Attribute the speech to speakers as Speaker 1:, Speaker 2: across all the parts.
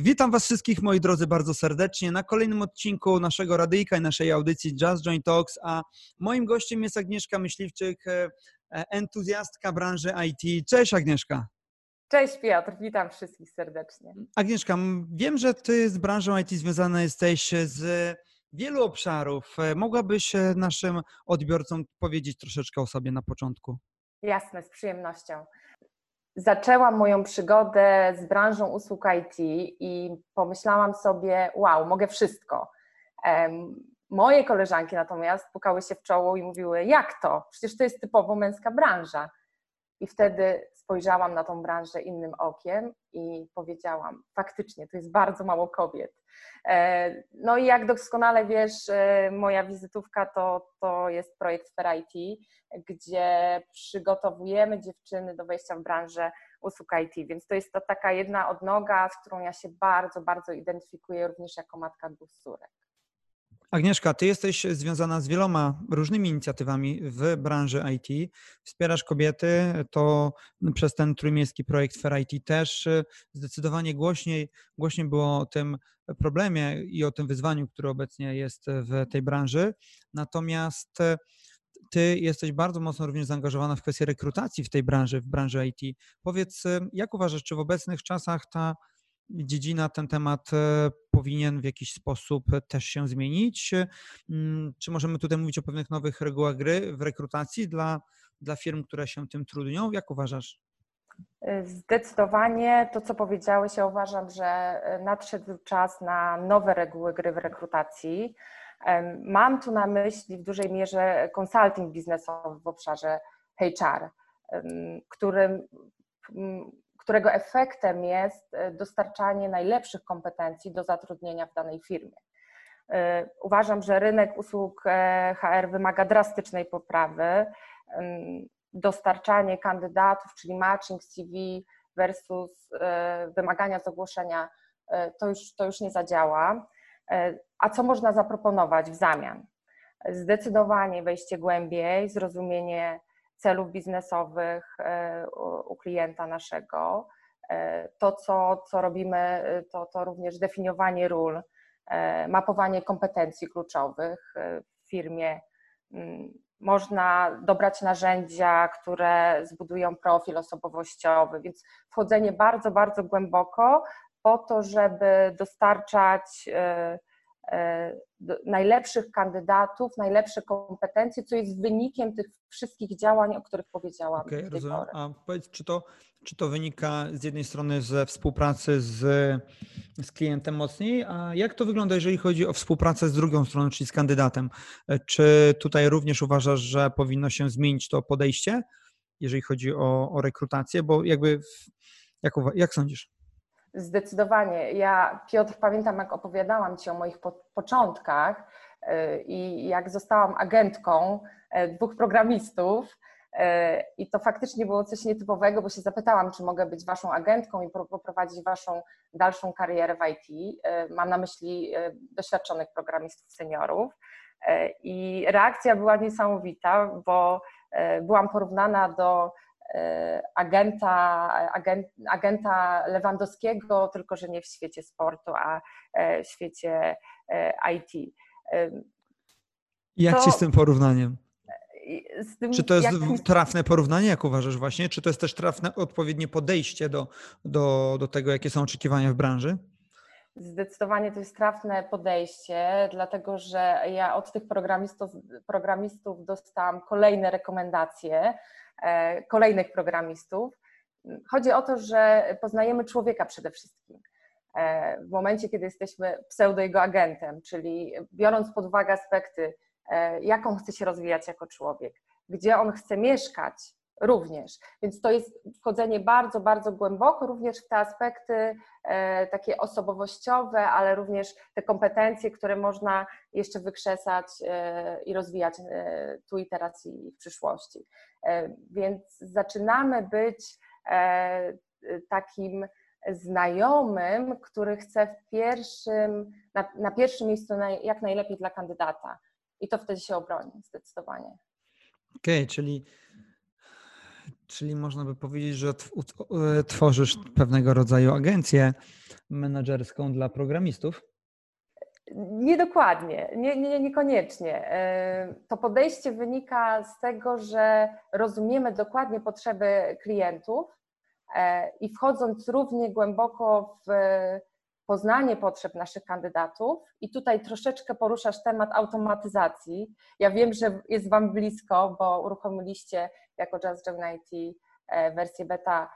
Speaker 1: Witam Was wszystkich, moi drodzy, bardzo serdecznie na kolejnym odcinku naszego radyjka i naszej audycji Just Join Talks, a moim gościem jest Agnieszka Myśliwczyk, e, e, entuzjastka branży IT. Cześć Agnieszka.
Speaker 2: Cześć Piotr, witam wszystkich serdecznie.
Speaker 1: Agnieszka, wiem, że Ty z branżą IT związana jesteś z wielu obszarów. E, mogłabyś naszym odbiorcom powiedzieć troszeczkę o sobie na początku?
Speaker 2: Jasne, z przyjemnością zaczęłam moją przygodę z branżą usług IT i pomyślałam sobie, wow, mogę wszystko. Moje koleżanki natomiast pukały się w czoło i mówiły, jak to? Przecież to jest typowo męska branża. I wtedy spojrzałam na tą branżę innym okiem i powiedziałam, faktycznie, to jest bardzo mało kobiet. E, no i jak doskonale wiesz, e, moja wizytówka to, to jest projekt Fair IT, gdzie przygotowujemy dziewczyny do wejścia w branżę usług IT, więc to jest to taka jedna odnoga, z którą ja się bardzo, bardzo identyfikuję również jako matka dwóch córek.
Speaker 1: Agnieszka, ty jesteś związana z wieloma różnymi inicjatywami w branży IT. Wspierasz kobiety, to przez ten trójmiejski projekt Fair IT też zdecydowanie głośniej, głośniej było o tym problemie i o tym wyzwaniu, które obecnie jest w tej branży. Natomiast ty jesteś bardzo mocno również zaangażowana w kwestię rekrutacji w tej branży, w branży IT. Powiedz, jak uważasz, czy w obecnych czasach ta dziedzina, ten temat powinien w jakiś sposób też się zmienić? Mm, czy możemy tutaj mówić o pewnych nowych regułach gry w rekrutacji dla, dla firm, które się tym trudnią? Jak uważasz?
Speaker 2: E, zdecydowanie to, co powiedziałeś, ja uważam, że e, nadszedł czas na nowe reguły gry w rekrutacji. Mam tu na myśli w dużej mierze konsulting biznesowy w obszarze HR, którym którego efektem jest e, dostarczanie najlepszych kompetencji do zatrudnienia w danej firmie. E, uważam, że rynek usług e, HR wymaga drastycznej poprawy. Dostarczanie kandydatów, czyli matching CV versus wymagania z ogłoszenia, to już, to już nie zadziała. A co można zaproponować w zamian? Zdecydowanie wejście głębiej, zrozumienie celów biznesowych e, u klienta naszego. E, to, co, co robimy, to, to również definiowanie ról, e, mapowanie kompetencji kluczowych w firmie. Mm, można dobrać narzędzia, które zbudują profil osobowościowy, więc wchodzenie bardzo, bardzo głęboko po to, żeby dostarczać E, najlepszych kandydatów, najlepsze kompetencje, co jest wynikiem tych wszystkich działań, o których powiedziałam. Okej, okay, rozumiem.
Speaker 1: A powiedz, czy to, czy to wynika z jednej strony ze współpracy z, z klientem mocniej, a jak to wygląda, jeżeli chodzi o współpracę z drugą stroną, czyli z kandydatem? E, czy tutaj również uważasz, że powinno się zmienić to podejście, jeżeli chodzi o, o rekrutację? Bo jakby, jak, jak sądzisz?
Speaker 2: Zdecydowanie. Ja, Piotr, pamiętam, jak opowiadałam Ci o moich po początkach y, i jak zostałam agentką e, dwóch programistów. E, I to faktycznie było coś nietypowego, bo się zapytałam, czy mogę być Waszą agentką i poprowadzić Waszą dalszą karierę w IT. E, mam na myśli doświadczonych programistów, seniorów. I reakcja była niesamowita, bo byłam porównana do E, agenta, agent, agenta Lewandowskiego, tylko że nie w świecie sportu, a e, w świecie e, IT.
Speaker 1: Jak to, ci z tym porównaniem? Tym, czy to jest trafne porównanie, jak uważasz właśnie? Czy to jest też trafne, odpowiednie podejście do, do, do tego, jakie są oczekiwania w branży?
Speaker 2: Zdecydowanie to jest trafne podejście, dlatego że ja od tych programistów, programistów dostałam kolejne rekomendacje, E, kolejnych programistów. Chodzi o to, że poznajemy człowieka przede wszystkim. E, w momencie, kiedy jesteśmy pseudo jego agentem, czyli biorąc pod uwagę aspekty, e, jak on chce się rozwijać jako człowiek, gdzie on chce mieszkać, również. Więc to jest wchodzenie bardzo, bardzo głęboko, również w te aspekty e, takie osobowościowe, ale również te kompetencje, które można jeszcze wykrzesać e, i rozwijać e, tu i teraz i w przyszłości. Więc zaczynamy być takim znajomym, który chce w pierwszym, na, na pierwszym miejscu jak najlepiej dla kandydata. I to wtedy się obroni, zdecydowanie.
Speaker 1: Okej, okay, czyli Czyli można by powiedzieć, że tworzysz pewnego rodzaju agencję menedżerską dla programistów?
Speaker 2: Niedokładnie, nie, nie, niekoniecznie. E, to podejście wynika z tego, że rozumiemy dokładnie potrzeby klientów e, i wchodząc równie głęboko w poznanie potrzeb naszych kandydatów, i tutaj troszeczkę poruszasz temat automatyzacji. Ja wiem, że jest Wam blisko, bo uruchomiliście jako Just Join IT e, wersję beta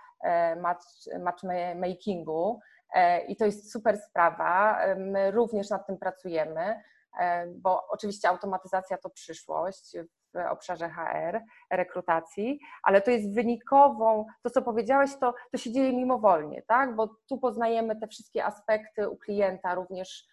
Speaker 2: match, matchmakingu E, i to jest super sprawa. E, my również nad tym pracujemy, e, bo oczywiście automatyzacja to przyszłość w obszarze HR, rekrutacji, ale to jest wynikową, to co powiedziałeś, to, to się dzieje mimowolnie, tak? bo tu poznajemy te wszystkie aspekty u klienta, również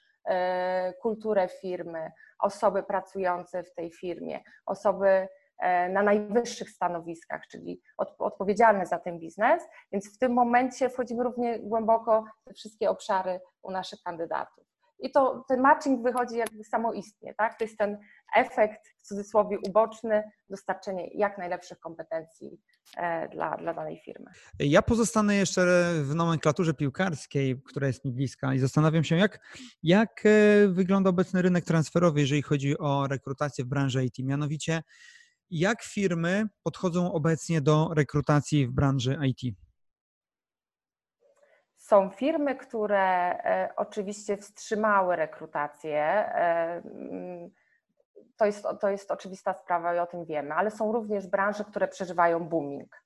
Speaker 2: kulturę firmy, osoby pracujące w tej firmie, osoby E, na najwyższych stanowiskach, czyli odpowiedzialne za ten biznes, więc w tym momencie wchodzimy równie głęboko w te wszystkie obszary u naszych kandydatów. I to ten matching wychodzi jakby samoistnie, tak? To jest ten efekt w cudzysłowie uboczny, dostarczenie jak najlepszych kompetencji e, dla, dla danej firmy.
Speaker 1: Ja pozostanę jeszcze w nomenklaturze piłkarskiej, która jest mi bliska i zastanawiam się, jak, jak e, wygląda obecny rynek transferowy, jeżeli chodzi o rekrutację w branży IT. Mianowicie jak firmy podchodzą obecnie do rekrutacji w branży IT?
Speaker 2: Są firmy, które e, oczywiście wstrzymały rekrutację. E, mm, to jest, to jest oczywista sprawa i o tym wiemy, ale są również branże, które przeżywają booming.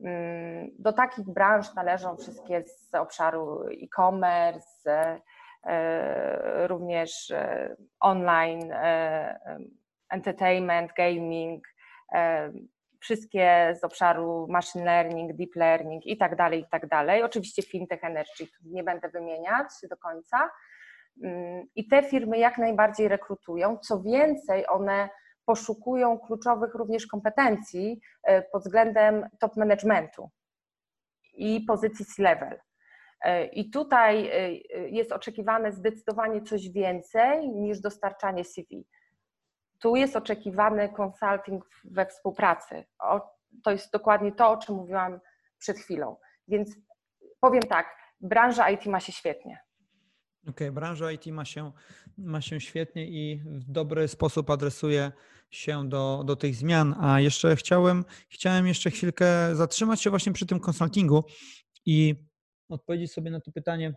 Speaker 2: Mm, do takich branż należą wszystkie z obszaru e-commerce, e, również online entertainment, gaming, wszystkie z obszaru machine learning, deep learning i tak dalej, i tak dalej. Oczywiście fintech, energy, nie będę wymieniać do końca. Mm, I te firmy jak najbardziej rekrutują. Co więcej, one poszukują kluczowych również kompetencji e, pod względem top managementu i pozycji C-level. E, I tutaj jest oczekiwane zdecydowanie coś więcej niż dostarczanie CV tu jest oczekiwany consulting we współpracy. O, to jest dokładnie to, o czym mówiłam przed chwilą. Więc powiem tak, branża IT ma się świetnie.
Speaker 1: Okej, okay, branża IT ma się, ma się świetnie i w dobry sposób adresuje się do, do tych zmian. A jeszcze chciałem, chciałem jeszcze chwilkę zatrzymać się właśnie przy tym konsultingu i odpowiedzieć sobie na to pytanie,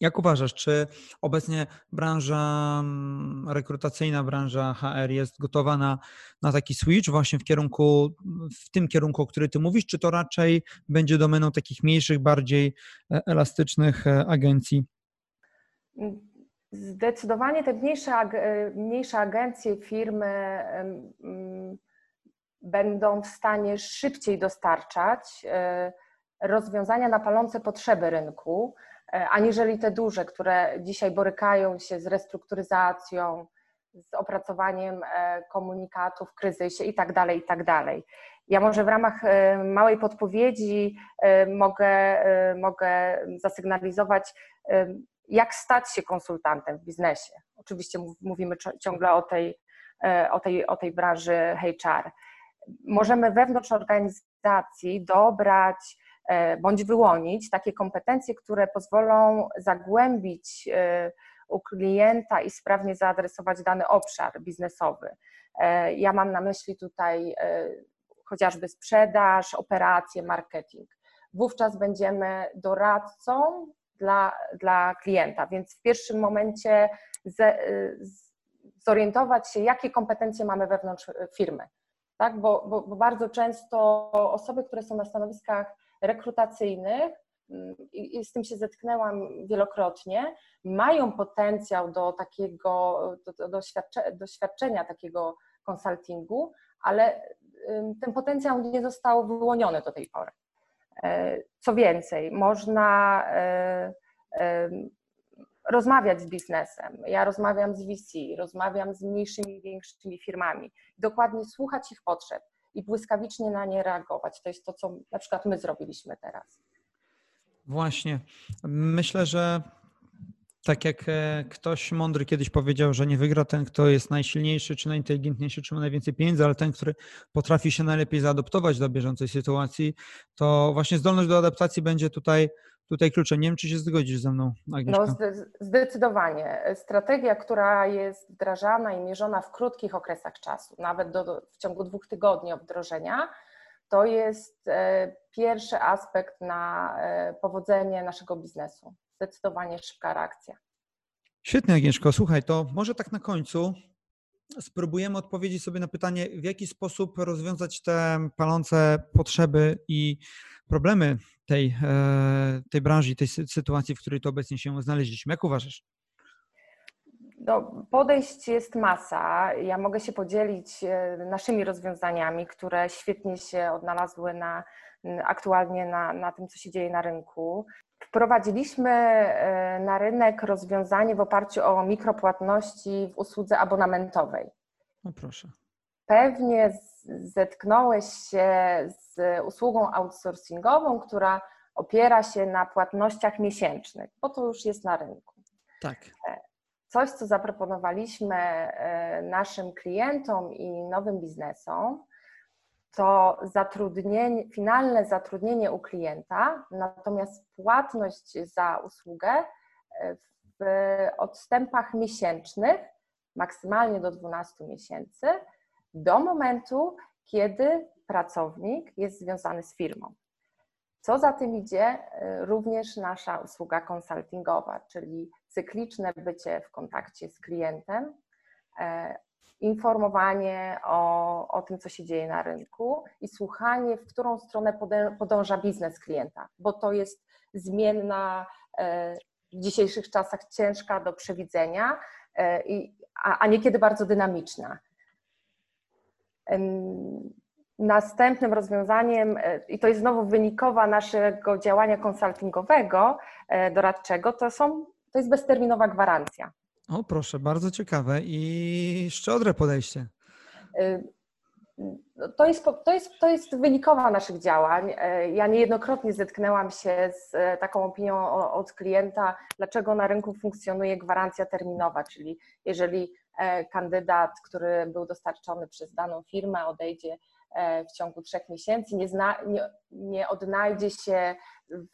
Speaker 1: jak uważasz, czy obecnie branża mm, rekrutacyjna, branża HR jest gotowa na, na taki switch właśnie w kierunku, w tym kierunku, o którym ty mówisz, czy to raczej będzie domeną takich mniejszych, bardziej e, elastycznych e, agencji?
Speaker 2: Zdecydowanie te mniejsze, e, mniejsze agencje, firmy będą w stanie szybciej dostarczać rozwiązania na palące potrzeby rynku aniżeli te duże, które dzisiaj borykają się z restrukturyzacją, z opracowaniem e, komunikatów w kryzysie i tak dalej, i tak. Ja może w ramach e, małej podpowiedzi mogę, mogę zasygnalizować, jak stać się konsultantem w biznesie. Oczywiście mówimy ciągle o tej, o tej, o tej branży HR. Możemy wewnątrz organizacji dobrać E, bądź wyłonić takie kompetencje, które pozwolą zagłębić e, u klienta i sprawnie zaadresować dany obszar biznesowy. E, ja mam na myśli tutaj chociażby sprzedaż, operacje, marketing. Wówczas będziemy doradcą dla, dla klienta, więc w pierwszym momencie z, zorientować się, jakie kompetencje mamy wewnątrz firmy. Tak? Bo, bo, bo bardzo często osoby, które są na stanowiskach rekrutacyjnych, mm, i z tym się zetknęłam wielokrotnie, mają potencjał do takiego do, do doświadczenia takiego konsultingu, ale ten potencjał nie został wyłoniony do tej pory. E, co więcej, można e, rozmawiać z biznesem. Ja rozmawiam z VC, rozmawiam z mniejszymi, większymi firmami, dokładnie słuchać ich potrzeb i błyskawicznie na nie reagować. To jest to, co na przykład my zrobiliśmy teraz.
Speaker 1: Właśnie. Myślę, że Tak jak e, ktoś mądry kiedyś powiedział, że nie wygra ten, kto jest najsilniejszy, czy najinteligentniejszy, czy ma najwięcej pieniędzy, ale ten, który potrafi się najlepiej zaadoptować do bieżącej sytuacji, to właśnie zdolność do adaptacji będzie tutaj, tutaj kluczem. Nie wiem, czy się zgodzisz ze mną, Agnieszka.
Speaker 2: No, zdecydowanie. Strategia, która jest wdrażana i mierzona w krótkich okresach czasu, nawet do, w ciągu dwóch tygodni od wdrożenia, to jest e, pierwszy aspekt na e, powodzenie naszego biznesu zdecydowanie szybka reakcja.
Speaker 1: Świetnie, Agnieszko. Słuchaj, to może tak na końcu spróbujemy odpowiedzieć sobie na pytanie, w jaki sposób rozwiązać te palące potrzeby i problemy tej, e, tej branży, tej sytuacji, w której to obecnie się znaleźliśmy. Jak uważasz?
Speaker 2: No, podejść jest masa. Ja mogę się podzielić e, naszymi rozwiązaniami, które świetnie się odnalazły na, aktualnie na, na tym, co się dzieje na rynku. Wprowadziliśmy e, na rynek rozwiązanie w oparciu o mikropłatności w usłudze abonamentowej.
Speaker 1: No proszę.
Speaker 2: Pewnie zetknąłeś się z usługą outsourcingową, która opiera się na płatnościach miesięcznych, bo to już jest na rynku.
Speaker 1: Tak.
Speaker 2: Coś, co zaproponowaliśmy e, naszym klientom i nowym biznesom, to zatrudnienie, finalne zatrudnienie u klienta, natomiast płatność za usługę e, w odstępach miesięcznych, maksymalnie do 12 miesięcy, do momentu, kiedy pracownik jest związany z firmą. Co za tym idzie, e, również nasza usługa konsultingowa, czyli cykliczne bycie w kontakcie z klientem, e, informowanie o, o tym, co się dzieje na rynku i słuchanie, w którą stronę podąża biznes klienta, bo to jest zmienna, e, w dzisiejszych czasach ciężka do przewidzenia, e, a niekiedy bardzo dynamiczna. Następnym rozwiązaniem, e, i to jest znowu wynikowa naszego działania konsultingowego, doradczego, to, są, to jest bezterminowa gwarancja.
Speaker 1: O, proszę, bardzo ciekawe i szczodre podejście. Y,
Speaker 2: to jest, to, jest, to jest wynikowa naszych działań. Ja niejednokrotnie zetknęłam się z taką opinią od klienta, dlaczego na rynku funkcjonuje gwarancja terminowa, czyli jeżeli e, kandydat, który był dostarczony przez daną firmę, odejdzie e, w ciągu trzech miesięcy, nie, zna, nie, nie odnajdzie się w,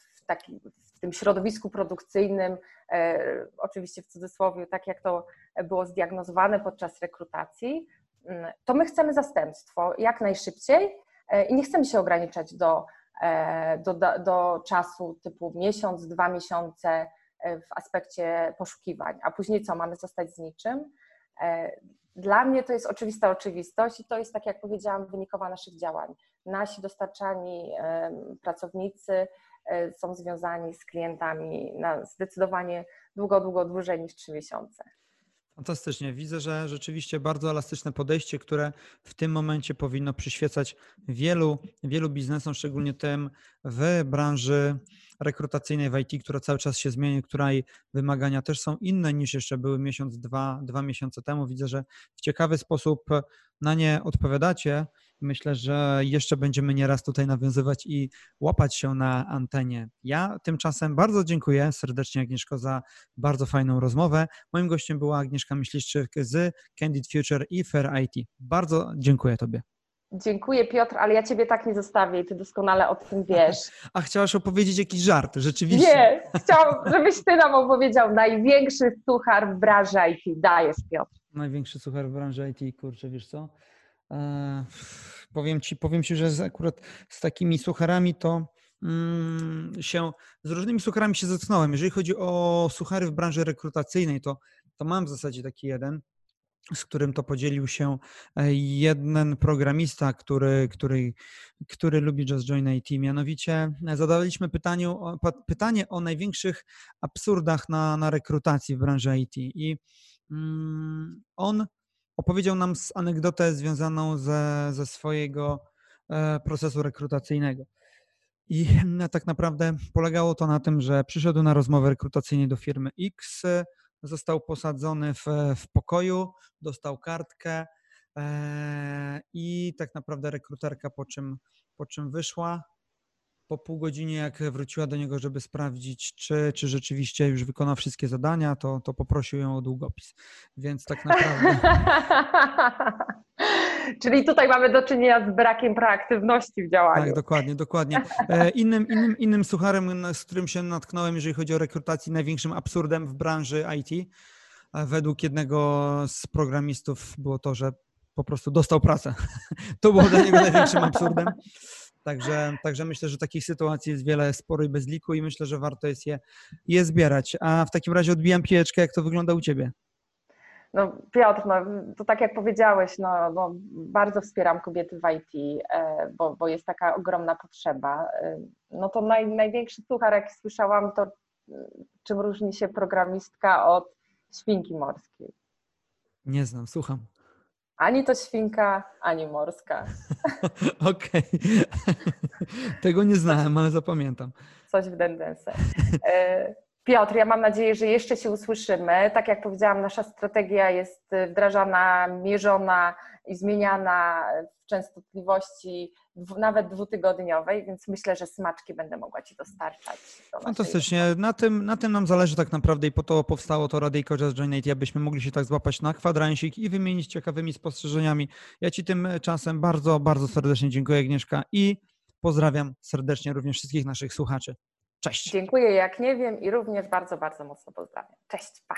Speaker 2: w tym środowisku produkcyjnym, e, oczywiście w cudzysłowie, tak jak to było zdiagnozowane podczas rekrutacji, mm, to my chcemy zastępstwo jak najszybciej e, i nie chcemy się ograniczać do, e, do, do czasu typu miesiąc, dwa miesiące w aspekcie poszukiwań, a później co, mamy zostać z niczym. Dla mnie to jest oczywista oczywistość i to jest, tak jak powiedziałam, wynikowa naszych działań. Nasi dostarczani pracownicy E, są związani z klientami na zdecydowanie długo, długo dłużej niż trzy miesiące.
Speaker 1: Fantastycznie. Widzę, że rzeczywiście bardzo elastyczne podejście, które w tym momencie powinno przyświecać wielu, wielu biznesom, szczególnie tym w branży rekrutacyjnej w IT, która cały czas się zmienia, której wymagania też są inne niż jeszcze były miesiąc, dwa, dwa miesiące temu. Widzę, że w ciekawy sposób na nie odpowiadacie. Myślę, że jeszcze będziemy nieraz tutaj nawiązywać i łapać się na antenie. Ja tymczasem bardzo dziękuję serdecznie Agnieszko za bardzo fajną rozmowę. Moim gościem była Agnieszka Myśliszczyk z Candid Future i Fair IT. Bardzo dziękuję Tobie.
Speaker 2: Dziękuję Piotr, ale ja Ciebie tak nie zostawię i Ty doskonale o tym wiesz.
Speaker 1: A chciałaś opowiedzieć jakiś żart, rzeczywiście.
Speaker 2: Nie, chciałam, żebyś Ty nam opowiedział największy suchar w branży IT. Dajesz Piotr.
Speaker 1: Największy suchar w branży IT, kurczę, wiesz co? Powiem ci, powiem ci, że akurat z takimi sucharami to mm, się, z różnymi sucharami się zetknąłem. Jeżeli chodzi o suchary w branży rekrutacyjnej, to, to mam w zasadzie taki jeden z którym to podzielił się e, jeden programista, który, który, który lubi Just Join IT. Mianowicie e, zadawaliśmy pytanie pytanie o największych absurdach na, na rekrutacji w branży IT. I mm, on opowiedział nam anegdotę związaną ze, ze swojego e, procesu rekrutacyjnego. I tak naprawdę polegało to na tym, że przyszedł na rozmowę rekrutacyjną do firmy X, został posadzony w, w pokoju, dostał kartkę e, i tak naprawdę rekruterka po czym, po czym wyszła, po pół godzinie, jak wróciła do niego, żeby sprawdzić, czy, czy rzeczywiście już wykonał wszystkie zadania, to, to poprosił ją o długopis. Więc tak naprawdę.
Speaker 2: Czyli tutaj mamy do czynienia z brakiem proaktywności w działaniu.
Speaker 1: Tak, dokładnie, dokładnie. E, innym, innym, innym sucharem, z którym się natknąłem, jeżeli chodzi o rekrutację, największym absurdem w branży IT, według jednego z programistów było to, że po prostu dostał pracę. To było dla niego największym absurdem. Także, także myślę, że takich sytuacji jest wiele, sporo i bez liku i myślę, że warto jest je, je zbierać. A w takim razie odbijam piłeczkę, jak to wygląda u Ciebie?
Speaker 2: No Piotr, no, to tak jak powiedziałeś, no, no, bardzo wspieram kobiety w IT, e, bo, bo jest taka ogromna potrzeba. E, no to naj, największy suchar, jak słyszałam, to czym różni się programistka od świnki morskiej?
Speaker 1: Nie znam, słucham.
Speaker 2: Ani to świnka, ani morska.
Speaker 1: Okej. Tego nie znałem, ale zapamiętam.
Speaker 2: Coś w den Piotr, ja mam nadzieję, że jeszcze się usłyszymy. Tak jak powiedziałam, nasza strategia jest wdrażana, mierzona i zmieniana w częstotliwości nawet dwutygodniowej, więc myślę, że smaczki będę mogła Ci dostarczać. Do
Speaker 1: Fantastycznie. Na tym, na tym nam zależy tak naprawdę i po to powstało to Rady Just Join IT, abyśmy mogli się tak złapać na kwadransik i wymienić ciekawymi spostrzeżeniami. Ja Ci tymczasem bardzo, bardzo serdecznie dziękuję Agnieszka i pozdrawiam serdecznie również wszystkich naszych słuchaczy. Cześć.
Speaker 2: Dziękuję, jak nie wiem i również bardzo, bardzo mocno pozdrawiam. Cześć, pa.